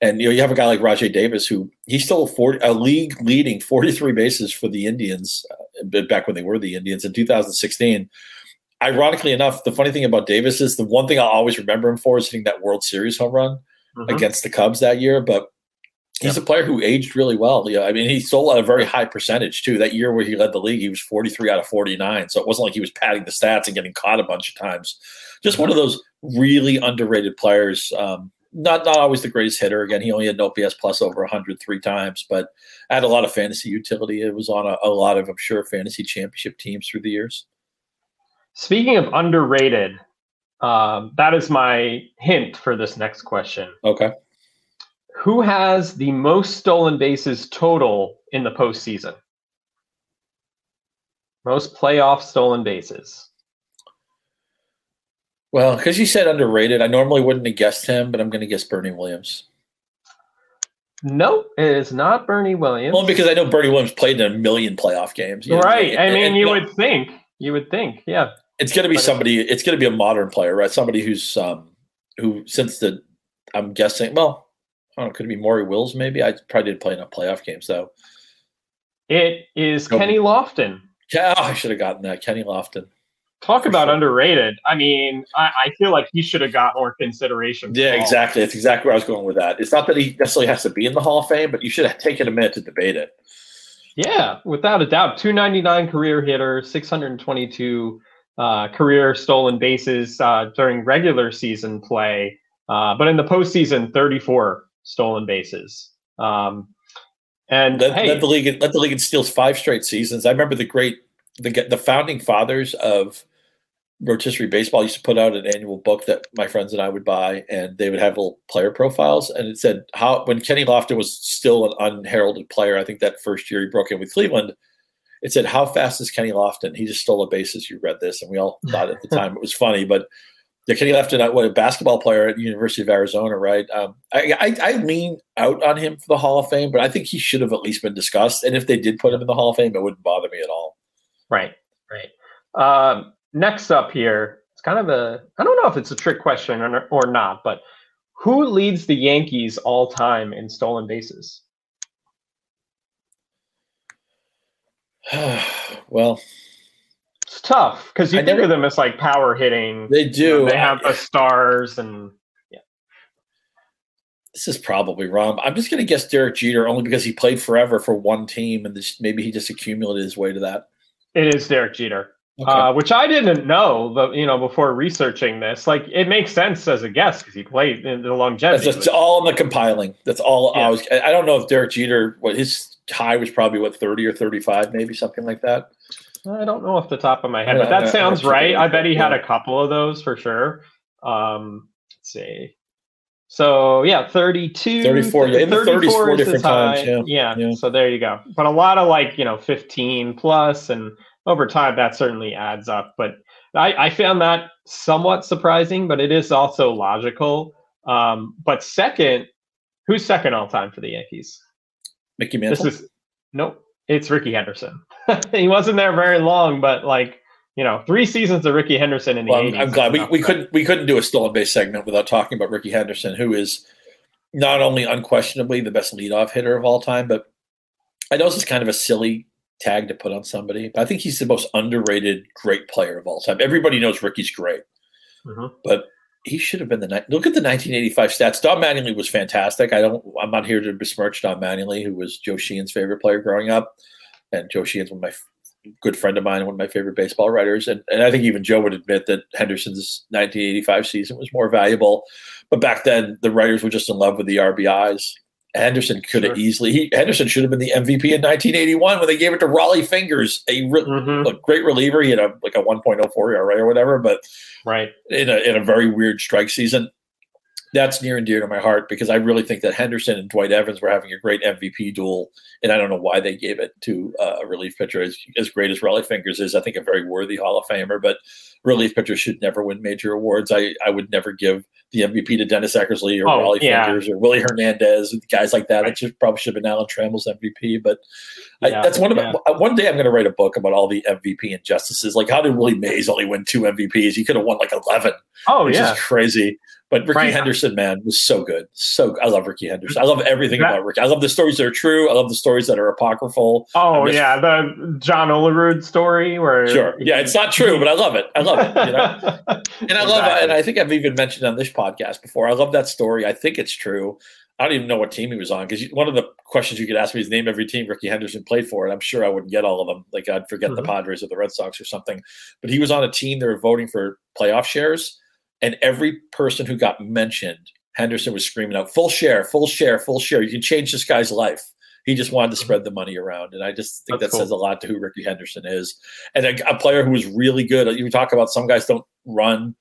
And you know, you have a guy like Rajai Davis who he's still 40, a league leading 43 bases for the Indians uh, back when they were the Indians in 2016. Ironically enough, the funny thing about Davis is the one thing I'll always remember him for is hitting that World Series home run mm-hmm. against the Cubs that year. But he's a player who aged really well. Yeah, I mean, he stole at a very high percentage too. That year where he led the league, he was 43 out of 49. So it wasn't like he was padding the stats and getting caught a bunch of times. Just one of those really underrated players. Um, not not always the greatest hitter. Again, he only had an OPS plus over 100 three times, but had a lot of fantasy utility. It was on a, a lot of, I'm sure, fantasy championship teams through the years. Speaking of underrated, um, that is my hint for this next question. Okay. Who has the most stolen bases total in the postseason? Most playoff stolen bases. Well, because you said underrated, I normally wouldn't have guessed him, but I'm going to guess Bernie Williams. Nope, it is not Bernie Williams. Well, because I know Bernie Williams played in a million playoff games. Right. Know? I mean, and, you and, would think. You would think. Yeah. It's going to be somebody. It's going to be a modern player, right? Somebody who's um, who since the I'm guessing. Well, I don't know. Could it be Maury Wills? Maybe I probably did play in a playoff game. So it is Kenny Lofton. Yeah, oh, I should have gotten that. Kenny Lofton. Talk about sure. underrated. I mean, I, I, feel like he should have got more consideration. Yeah, exactly. That's exactly where I was going with that. It's not that he necessarily has to be in the Hall of Fame, but you should have taken a minute to debate it. Yeah, without a doubt. 299 career hitter, 622 uh, career stolen bases uh, during regular season play, uh, but in the postseason, 34 stolen bases. Um, and let, hey, let the league let the league steals five straight seasons. I remember the great the the founding fathers of rotisserie baseball used to put out an annual book that my friends and I would buy, and they would have little player profiles. And it said how when Kenny Lofton was still an unheralded player, I think that first year he broke in with Cleveland. It said, "How fast is Kenny Lofton?" He just stole a bases. You read this, and we all thought at the *laughs* time it was funny, but yeah, Kenny what a basketball player at the University of Arizona, right? Um, I, I, I lean out on him for the Hall of Fame, but I think he should have at least been discussed. And if they did put him in the Hall of Fame, it wouldn't bother me at all. Right, right. Um, next up here, it's kind of a I don't know if it's a trick question or, or not, but who leads the Yankees all time in stolen bases? *sighs* well, it's tough because you I think never, of them as like power hitting. They do. You know, they have the stars and yeah. This is probably wrong. I'm just going to guess Derek Jeter only because he played forever for one team and this, maybe he just accumulated his way to that. It is Derek Jeter. Okay. Uh, which I didn't know, but you know, before researching this, like it makes sense as a guess because he played in the longevity. That's just all in the compiling. That's all. Yeah. I was. I don't know if Derek Jeter, what his high was probably what thirty or thirty-five, maybe something like that. I don't know off the top of my head, but that sounds right. I bet he had a couple of those for sure. Um, let's see. So yeah, 32, 34, yeah, in the 30s, four different times. Yeah. yeah. yeah. So there you go. But a lot of like, you know, 15 plus and over time that certainly adds up. But I, I found that somewhat surprising, but it is also logical. Um, but second, who's second all time for the Yankees? Mickey Mantle. This is nope. It's Rickey Henderson. *laughs* he wasn't there very long, but like you know, three seasons of Rickey Henderson in the well, 80s. I'm glad we, we couldn't we couldn't do a stolen base segment without talking about Rickey Henderson, who is not only unquestionably the best leadoff hitter of all time, but I know this is kind of a silly tag to put on somebody, but I think he's the most underrated great player of all time. Everybody knows Rickey's great, mm-hmm. but he should have been the night. look at the 1985 stats. Don Mattingly was fantastic. I don't. I'm not here to besmirch Don Mattingly, who was Joe Sheehan's favorite player growing up, and Joe Sheehan's one of my good friend of mine, one of my favorite baseball writers, and and I think even Joe would admit that Henderson's 1985 season was more valuable. But back then, the writers were just in love with the RBIs, Henderson could have sure. easily. He, Henderson should have been the MVP in 1981 when they gave it to Rollie Fingers, a, re, mm-hmm. a great reliever. He had a like a 1.04 ERA or whatever, but right in a in a very weird strike season. that's near and dear to my heart because I really think that Henderson and Dwight Evans were having a great MVP duel, and I don't know why they gave it to uh, a relief pitcher as, as great as Rollie Fingers is. I think a very worthy Hall of Famer, but relief pitchers should never win major awards. I, I would never give the MVP to Dennis Eckersley or oh, Rollie yeah. Fingers or Willie Hernandez, and guys like that. Right. It should, probably should have been Alan Trammell's MVP. But yeah, I, that's one of yeah. my, one day I'm going to write a book about all the MVP injustices. Like how did Willie Mays only win two MVPs? He could have won like 11. Oh, which yeah. is crazy. But Rickey right. Henderson, man, was so good. So I love Rickey Henderson. I love everything that, about Rickey. I love the stories that are true. I love the stories that are apocryphal. Oh yeah, the John Olerud story where sure, yeah, it's not true, but I love it. I love it. You know? *laughs* and I love, and I think I've even mentioned on this podcast before. I love that story. I think it's true. I don't even know what team he was on because one of the questions you could ask me is name every team Rickey Henderson played for, and I'm sure I wouldn't get all of them. Like I'd forget mm-hmm. the Padres or the Red Sox or something. But he was on a team that were voting for playoff shares and every person who got mentioned, Henderson was screaming out, full share, full share, full share. You can change this guy's life. He just wanted to mm-hmm. spread the money around. And I just think That's that cool. says a lot to who Rickey Henderson is. And a, a, player who was really good. You talk about some guys don't run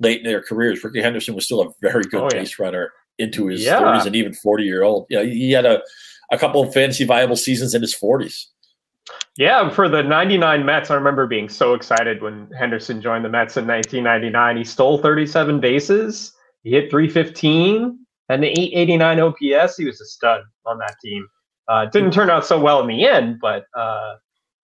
late in their careers. Rickey Henderson was still a very good oh, base yeah. runner into his yeah. 30s and even 40 year old. You know, he had a, a couple of fantasy viable seasons in his 40s. Yeah, for the 99 Mets, I remember being so excited when Henderson joined the Mets in 1999. He stole 37 bases, he hit 315, and the 889 OPS. He was a stud on that team. Uh, didn't turn out so well in the end, but uh,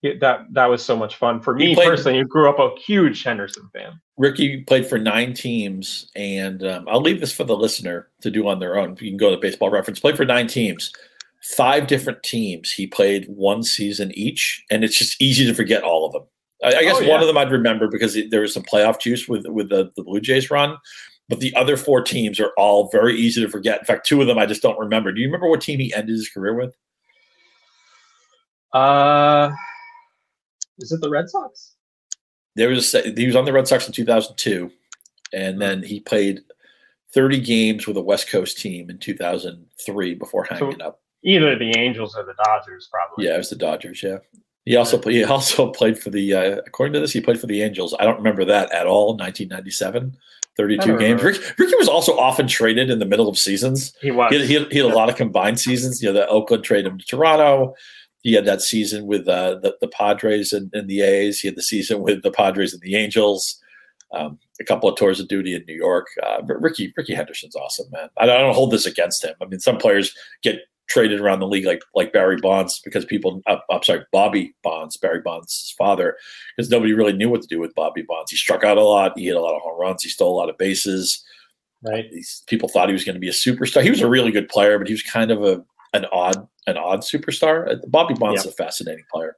that that was so much fun for me played, personally. Who grew up a huge Henderson fan. Rickey played for nine teams, and um, I'll leave this for the listener to do on their own. You can go to Baseball Reference. Played for nine teams five different teams. He played one season each, and it's just easy to forget all of them. I, I guess oh, yeah. one of them I'd remember because there was some playoff juice with with the, the Blue Jays run, but the other four teams are all very easy to forget. In fact, two of them I just don't remember. Do you remember what team he ended his career with? Uh, is it the Red Sox? There was a, he was on the Red Sox in 2002, and then he played 30 games with a West Coast team in 2003 before hanging so, up. Either the Angels or the Dodgers, probably. Yeah, it was the Dodgers. Yeah, he also he also played for the. Uh, according to this, he played for the Angels. I don't remember that at all. 1997. 32 games. Rick, Rickey was also often traded in the middle of seasons. He was. He had, he had, he had a lot of combined seasons. You know, the Oakland traded him to Toronto. He had that season with uh, the, the Padres and, and, the A's. He had the season with the Padres and the Angels. Um, a couple of tours of duty in New York. Uh, Rickey Rickey Henderson's awesome, man. I don't, I don't hold this against him. I mean, some players get traded around the league like like Barry Bonds because people uh, I'm sorry Bobby Bonds Barry Bonds' father because nobody really knew what to do with Bobby Bonds. He struck out a lot. He hit a lot of home runs. He stole a lot of bases. Right. These people thought he was going to be a superstar. He was a really good player, but he was kind of a an odd an odd superstar. Uh, Bobby Bonds is a fascinating player.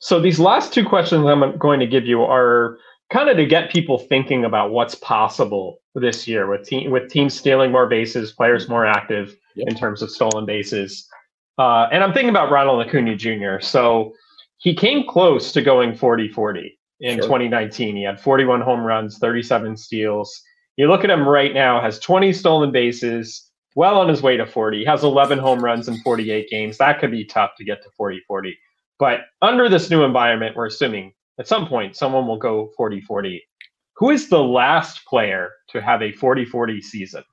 So these last two questions I'm going to give you are kind of to get people thinking about what's possible this year with team with teams stealing more bases, players more active yep. in terms of stolen bases. Uh, and I'm thinking about Ronald Acuna Jr. So he came close to going 40-40 in sure. 2019. He had 41 home runs, 37 steals. You look at him right now, has 20 stolen bases, well on his way to 40. He has 11 home runs in 48 games. That could be tough to get to 40-40. But under this new environment, we're assuming at some point someone will go 40 40. Who is the last player to have a 40 40 season?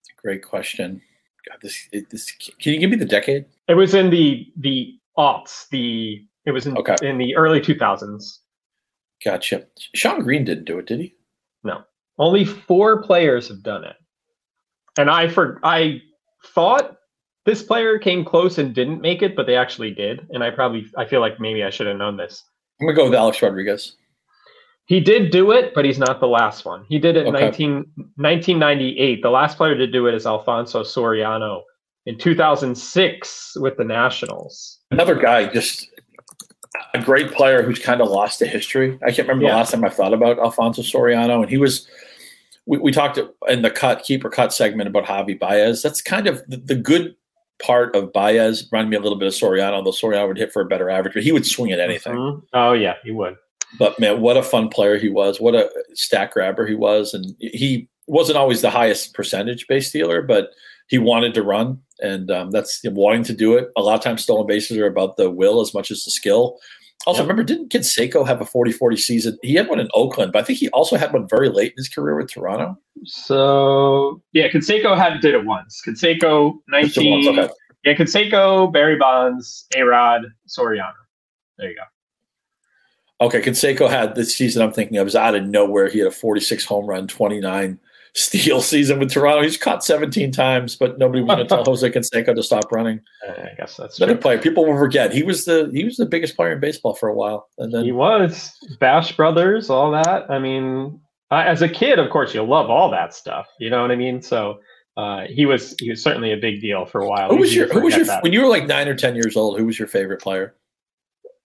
It's a great question. God, this, this, can you give me the decade? It was in the the aughts. The it was in, okay. in the early 2000s. Gotcha. Shawn Green didn't do it, did he? No. Only four players have done it. And I for I thought this player came close and didn't make it, but they actually did. And I probably I feel like maybe I should have known this. I'm gonna go with Alex Rodriguez. He did do it, but he's not the last one. He did it in okay. 19, 1998. The last player to do it is Alfonso Soriano in 2006 with the Nationals. Another guy, just a great player who's kind of lost to history. I can't remember yeah. the last time I thought about Alfonso Soriano, and he was. We, we talked in the cut keeper cut segment about Javy Baez. That's kind of the, the good part of Baez reminded me a little bit of Soriano, though Soriano would hit for a better average, but he would swing at anything. Mm-hmm. Oh yeah, he would. But man, what a fun player he was! What a stack grabber he was, and he wasn't always the highest percentage base stealer, but he wanted to run, and um, that's wanting to do it. A lot of times, stolen bases are about the will as much as the skill. Also, yep. remember, didn't Canseco have a 40 40 season? He had one in Oakland, but I think he also had one very late in his career with Toronto. So, yeah, Canseco had did it once. Canseco, 19. Once, okay. Yeah, Canseco, Barry Bonds, A Rod, Soriano. There you go. Okay, Canseco had this season I'm thinking of is out of nowhere. He had a 46 home run, 29 steal season with Toronto. He's caught 17 times, but nobody was going to tell *laughs* Jose Canseco to stop running. I guess that's the player. People will forget he was the he was the biggest player in baseball for a while, and then he was Bash Brothers, all that. I mean, as a kid, of course, you love all that stuff. You know what I mean? So. Uh, he was he was certainly a big deal for a while. Who was your who was your that. when you were like nine or ten years old? Who was your favorite player?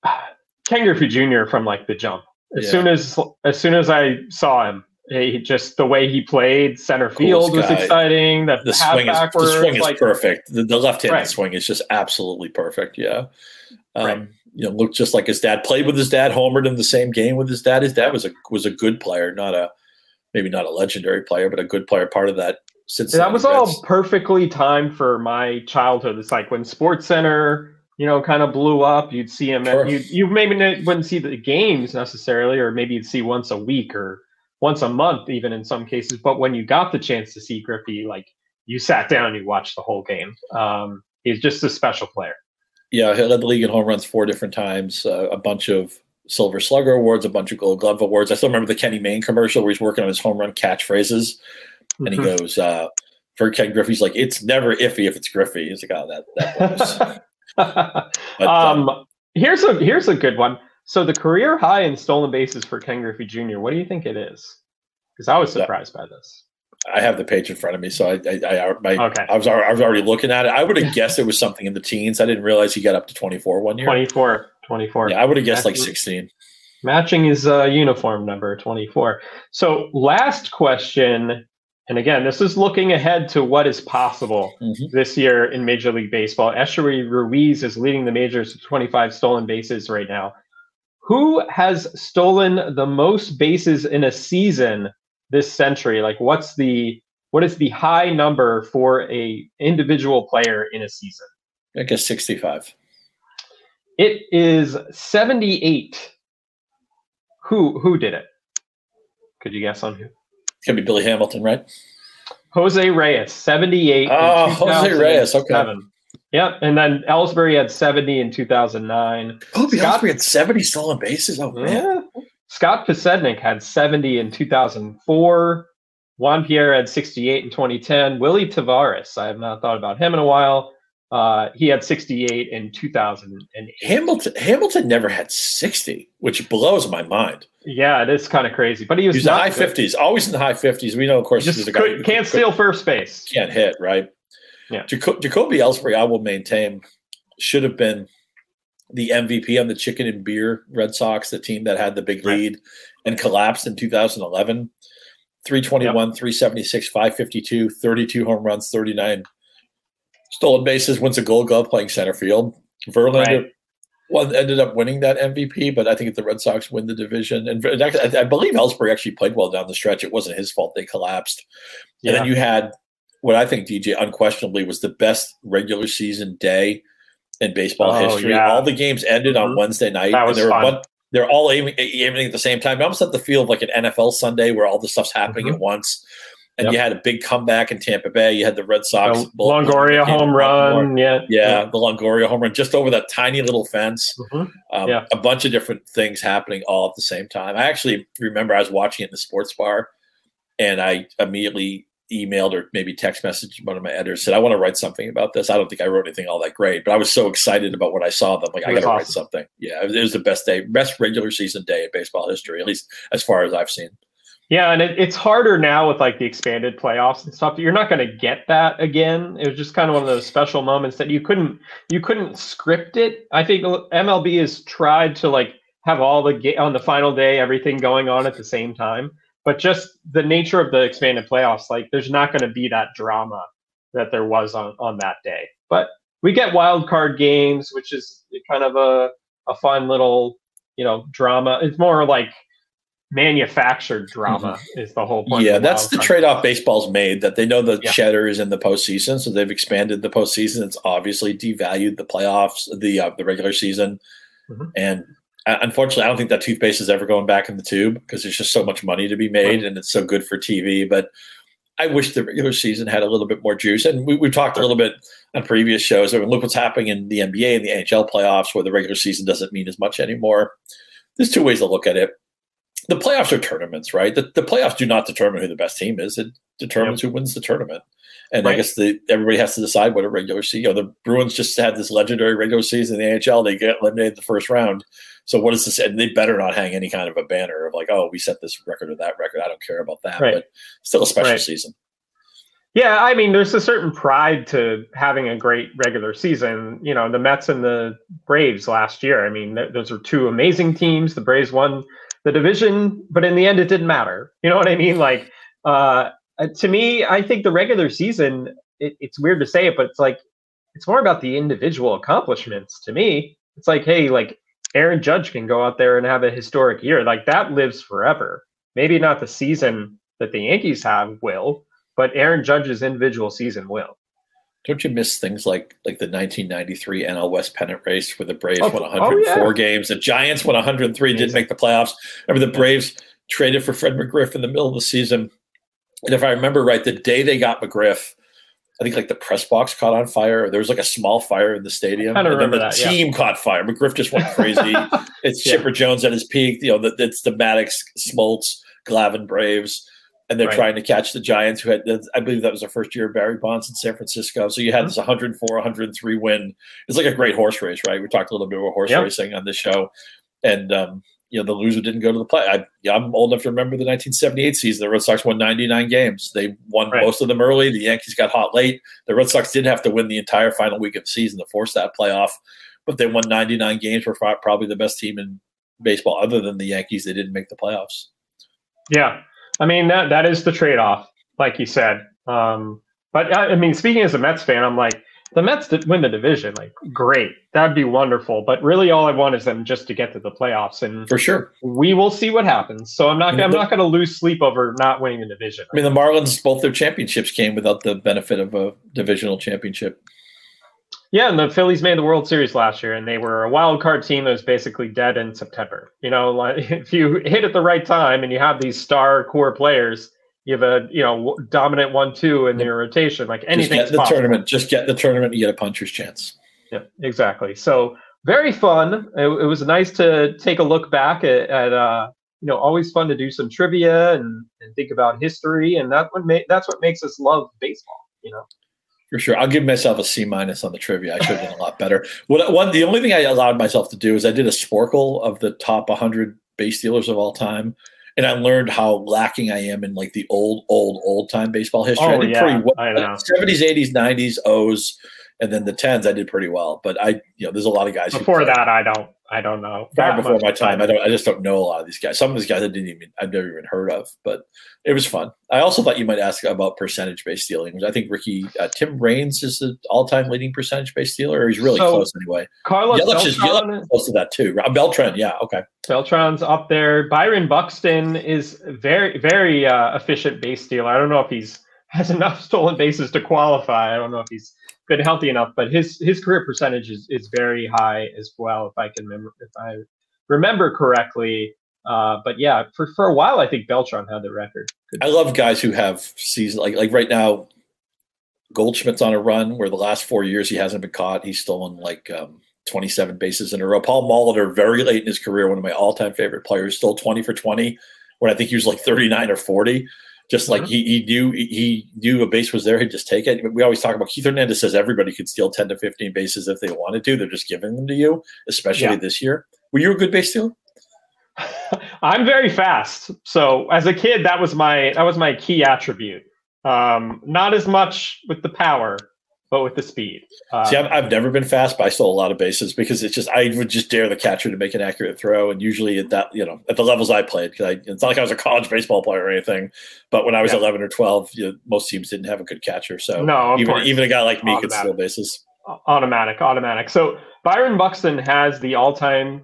*sighs* Ken Griffey Jr. from like the jump. As yeah. soon as as soon as I saw him, he just the way he played center field was exciting. That the swing is the swing is like, perfect. The, the left handed right. swing is just absolutely perfect. Yeah. Um, right. You know, looked just like his dad. Played with his dad. Homered in the same game with his dad. His dad was a was a good player, not a maybe not a legendary player, but a good player. Part of that. Since That was all perfectly timed for my childhood. It's like when SportsCenter you know, kind of blew up. You'd see him. Sure. You you maybe wouldn't see the games necessarily, or maybe you'd see once a week or once a month, even in some cases. But when you got the chance to see Griffey, like you sat down, and you watched the whole game. Um, he's just a special player. Yeah, he led the league in home runs four different times. Uh, a bunch of Silver Slugger awards, a bunch of Gold Glove awards. I still remember the Kenny Mayne commercial where he's working on his home run catchphrases, and he mm-hmm. goes. Uh, for Ken Griffey's like it's never iffy if it's Griffey. He's like, oh, that that *laughs* but, uh, um, here's a here's a good one. So the career high in stolen bases for Ken Griffey Jr. What do you think it is? Because I was surprised by this. I have the page in front of me, so I I, I, my, okay. I was I was already looking at it. I would have *laughs* guessed it was something in the teens. I didn't realize he got up to 24 one year. 24, 24. Yeah, I would have guessed like 16. Matching his uh, uniform number 24. So last question and again, this is looking ahead to what is possible mm-hmm. this year in Major League Baseball. Esteury Ruiz is leading the majors with 25 stolen bases right now. Who has stolen the most bases in a season this century? Like, what's the what is the high number for a individual player in a season? I guess 65. It is 78. Who who did it? Could you guess on who? It's gonna be Billy Hamilton, right? Jose Reyes, 78. Oh, Jose Reyes, okay. Yep. And then Ellsbury had 70 in 2009. Oh, Scott, Ellsbury had 70 stolen bases. Oh, man. Yeah. Scott Podsednik had 70 in 2004. Juan Pierre had 68 in 2010. Willy Taveras, I have not thought about him in a while. Uh, he had 68 in 2008. Hamilton Hamilton never had 60, which blows my mind. Yeah, it is kind of crazy. But he was, in the high 50s, always in the high 50s. We know, of course, just could, can't steal first base. Can't hit, right? Yeah. Jaco- Jacoby Ellsbury, I will maintain, should have been the MVP on the chicken and beer Red Sox, the team that had the big lead and collapsed in 2011. 321, yep. 376, 552, 32 home runs, 39 stolen bases, wins a gold glove playing center field. Verlander right well, ended up winning that MVP, but I think if the Red Sox win the division, and I believe Ellsbury actually played well down the stretch. It wasn't his fault they collapsed. Yeah. And then you had what I think DJ unquestionably was the best regular season day in baseball oh, history. Yeah. All the games ended on mm-hmm. Wednesday night. That was fun. they're all aiming, aiming at the same time. It almost at the feel of like an NFL Sunday where all the stuff's happening mm-hmm. at once and yep. you had a big comeback in Tampa Bay. You had the Red Sox the Longoria home run, yeah, yeah, the Longoria home run just over that tiny little fence. Mm-hmm. Um, yeah. a bunch of different things happening all at the same time. I actually remember I was watching it in the sports bar, and I immediately emailed or maybe text messaged one of my editors said I want to write something about this. I don't think I wrote anything all that great, but I was so excited about what I saw. That I'm like, I got to awesome. write something. Yeah, it was, it was the best day, best regular season day in baseball history, at least as far as I've seen. Yeah, and it, it's harder now with like the expanded playoffs and stuff. You're not going to get that again. It was just kind of one of those special moments that you couldn't you couldn't script it. I think MLB has tried to like have all the ga- on the final day everything going on at the same time, but just the nature of the expanded playoffs, like there's not going to be that drama that there was on on that day. But we get wild card games, which is kind of a a fun little you know drama. It's more like manufactured drama mm-hmm. is the whole point. Yeah, that's the trade off baseball's made that they know the yeah. cheddar is in the postseason, so they've expanded the postseason. It's obviously devalued the playoffs, the uh, the regular season, mm-hmm. and Uh, unfortunately, I don't think that toothpaste is ever going back in the tube because there's just so much money to be made and it's so good for TV. But I wish the regular season had a little bit more juice. And we, have talked a little bit on previous shows. I mean, look what's happening in the NBA and the NHL playoffs where the regular season doesn't mean as much anymore. There's two ways to look at it. The playoffs are tournaments, right? The, the playoffs do not determine who the best team is. It determines yep. who wins the tournament. And right. I guess the, everybody has to decide what a regular season. You know, the Bruins just had this legendary regular season in the NHL. They get eliminated the first round. So what is this? And they better not hang any kind of a banner of like, oh, we set this record or that record. I don't care about that. Right. But still a special right. season. Yeah, I mean, there's a certain pride to having a great regular season. You know, the Mets and the Braves last year. I mean, th- those are two amazing teams. The Braves won the division, but in the end, it didn't matter. You know what I mean? Like, uh, uh to me, I think the regular season. It, it's weird to say it, but it's like it's more about the individual accomplishments. To me, it's like, hey, like Aaron Judge can go out there and have a historic year. Like that lives forever. Maybe not the season that the Yankees have will, but Aaron Judge's individual season will. Don't you miss things like like the 1993 NL West pennant race where the Braves oh, won 104 oh, yeah. games, the Giants won 103, didn't make the playoffs. Remember the Braves traded for Fred McGriff in the middle of the season, and if I remember right, the day they got McGriff, I think like the press box caught on fire. There was like a small fire in the stadium, I and then the that, team yeah. caught fire. McGriff just went crazy. *laughs* it's yeah. Chipper Jones at his peak. You know, the, it's the Maddux, Smoltz, Glavine Braves, and they're right. trying to catch the Giants, who had I believe that was the first year of Barry Bonds in San Francisco. So you had mm-hmm. this 104, 103 win. It's like a great horse race, right? We talked a little bit about horse yep. racing on this show, and um, you know the loser didn't go to the play. I, am old enough to remember the 1978 season. The Red Sox won 99 games. They won right. most of them early. The Yankees got hot late. The Red Sox did have to win the entire final week of the season to force that playoff, but they won 99 games. Were probably the best team in baseball, other than the Yankees. They didn't make the playoffs. Yeah, I mean that that is the trade off, like you said. Um, but I, I mean, speaking as a Mets fan, I'm like the Mets to win the division, like great, that'd be wonderful. But really, all I want is them just to get to the playoffs, and for sure, we will see what happens. So I'm not, I am not going to lose sleep over not winning the division. I mean, the Marlins, both their championships came without the benefit of a divisional championship. Yeah, and the Phillies made the World Series last year, and they were a wild card team that was basically dead in September. You know, like *laughs* if you hit at the right time and you have these star core players you have a you know dominant one two in your rotation like anything just get the possible. tournament just get the tournament you get a puncher's chance yeah exactly so very fun it, it was nice to take a look back at, at uh you know always fun to do some trivia and, and think about history and that what ma- that's what makes us love baseball you know for sure. I'll give myself a C minus on the trivia. I should have done a lot better. What one the only thing I allowed myself to do is I did a sporcle of the top 100 base stealers of all time and I learned how lacking I am in like the old, old, old time baseball history. Oh, I did yeah, pretty well. Seventies, eighties, nineties, O's, and then the tens. I did pretty well, but I, you know, there's a lot of guys before that. I don't. I don't know. Far before my time. I don't. I just don't know a lot of these guys. Some of these guys I didn't even. I've never even heard of. But it was fun. I also thought you might ask about percentage based stealing, which I think Rickey uh, Tim Raines is the all time leading percentage based stealer. Or he's really so, close anyway. Carlos Yelich is, Yelich close to that too. Beltran, yeah, okay. Beltran's up there. Byron Buxton is very very uh, efficient base stealer. I don't know if he's *laughs* has enough stolen bases to qualify. I don't know if he's been healthy enough, but his his career percentage is, is very high as well, if I can remember if I remember correctly. Uh, but yeah, for, for a while, I think Beltran had the record. Good I love guys who have season like like right now. Goldschmidt's on a run where the last four years he hasn't been caught. He's stolen like um, 27 bases in a row. Paul Molitor, very late in his career, one of my all-time favorite players, still 20 for 20 when I think he was like 39 or 40. Just like mm-hmm. he, he knew he knew a base was there, he'd just take it. We always talk about Keith Hernandez says everybody could steal 10 to 15 bases if they wanted to. They're just giving them to you, especially yeah. this year. Were you a good base stealer? *laughs* I'm very fast. So as a kid, that was my that was my key attribute. Um, not as much with the power, but with the speed. Uh, See, I've, I've, never been fast, but I stole a lot of bases because it's just I would just dare the catcher to make an accurate throw, and usually at that you know at the levels I played because it's not like I was a college baseball player or anything, but when I was yeah. 11 or 12, you know, most teams didn't have a good catcher, so no, even even a guy like me automatic. could steal bases. Automatic, automatic. So Byron Buxton has the all-time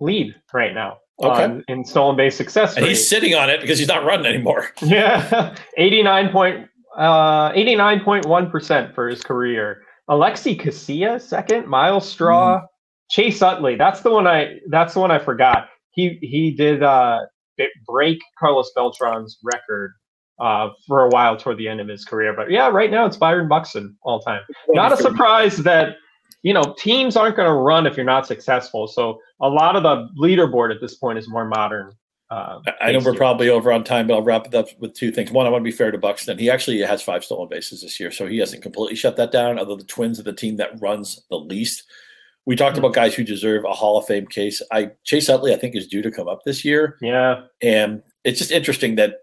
lead right now. Okay. in stolen base success. And he's sitting on it because he's not running anymore. *laughs* Yeah. *laughs* 89 point uh, 89.1% for his career. Alexi Casilla, second. Myles Straw, mm. Chase Utley. That's the one I. That's the one I forgot. He he did uh, break Carlos Beltran's record uh, for a while toward the end of his career. But yeah, right now it's Byron Buxton all time. Not a surprise that you know teams aren't going to run if you're not successful. So a lot of the leaderboard at this point is more modern. Uh, I know we're probably over on time, but I'll wrap it up with two things. One, I want to be fair to Buxton. He actually has five stolen bases this year, so he hasn't completely shut that down. Although the Twins are the team that runs the least. We talked about guys who deserve a Hall of Fame case. I Chase Utley, I think, is due to come up this year. Yeah, and it's just interesting that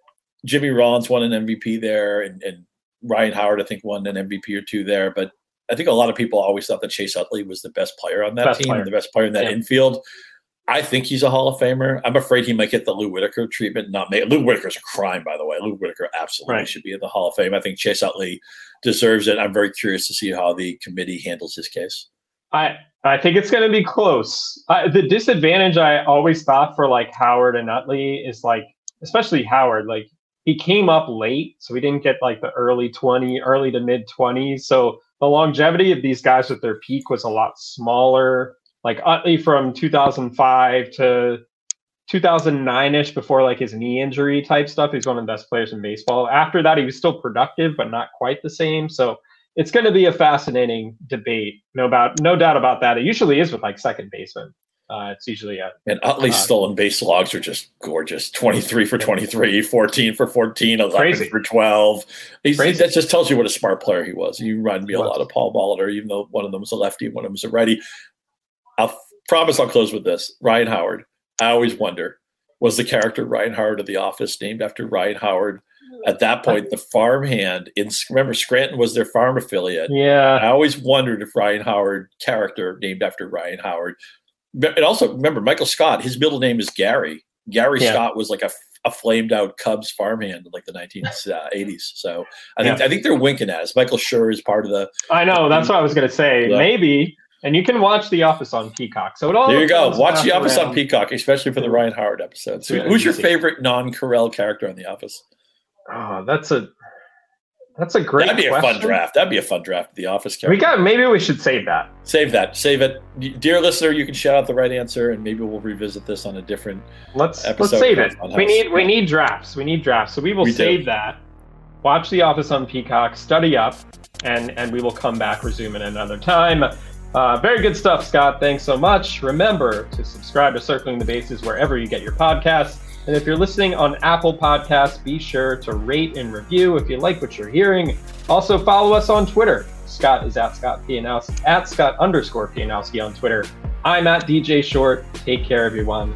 Jimmy Rollins won an MVP there, and, and Ryan Howard, I think, won an MVP or two there. But I think a lot of people always thought that Chase Utley was the best player on that best team, the best player in that yeah. infield. I think he's a Hall of Famer. I'm afraid he might get the Lou Whitaker treatment. Not make Lou Whitaker's a crime, by the way. Lou Whitaker absolutely right. should be in the Hall of Fame. I think Chase Utley deserves it. I'm very curious to see how the committee handles his case. I I think it's going to be close. Uh, the disadvantage I always thought for like Howard and Utley is like, especially Howard, like he came up late, so we didn't get like the early 20, early to mid 20s. So the longevity of these guys at their peak was a lot smaller. Like Utley from 2005 to 2009ish before like his knee injury type stuff. He's one of the best players in baseball. After that, he was still productive, but not quite the same. So it's going to be a fascinating debate. No about no doubt about that. It usually is with like second baseman. Uh, it's usually a and Utley's uh, stolen base logs are just gorgeous. Twenty three for 23, 14 for 14, 11 crazy. for twelve. Crazy. that just tells you what a smart player he was. He reminded me a lot of Paul Molitor, even though one of them was a lefty, one of them was a righty. I'll promise I'll close with this. Ryan Howard. I always wonder was the character Ryan Howard of The Office named after Ryan Howard? At that point, the farmhand in remember Scranton was their farm affiliate. Yeah, I always wondered if Ryan Howard character named after Ryan Howard and also remember Michael Scott. His middle name is Gary. Gary yeah. Scott was like a, a flamed out Cubs farmhand in like the 1980s. Uh, *laughs* so I think yeah. I think they're winking at us. Michael Schur is part of the. I know that's what I was going to say. Maybe. And you can watch The Office on Peacock. So it all there you go. Watch The Office around. on Peacock, especially for the Ryan Howard episode. So who's your favorite non-Carell character on The Office? Oh, that's a that's a great. That'd be question. a fun draft. That'd be a fun draft. Of The Office character. We got. Maybe we should save that. Save that. Save it, dear listener. You can shout out the right answer, and maybe we'll revisit this on a different. Let's let's save it. We need we need drafts. We need drafts. So we will we save do. that. Watch The Office on Peacock. Study up, and and we will come back resume at another time. Uh, very good stuff, Scott. Thanks so much. Remember to subscribe to Circling the Bases wherever you get your podcasts. And if you're listening on Apple Podcasts, be sure to rate and review if you like what you're hearing. Also, follow us on Twitter. Scott is at Scott Pianowski, at Scott underscore Pianowski on Twitter. I'm at DJ Short. Take care, everyone.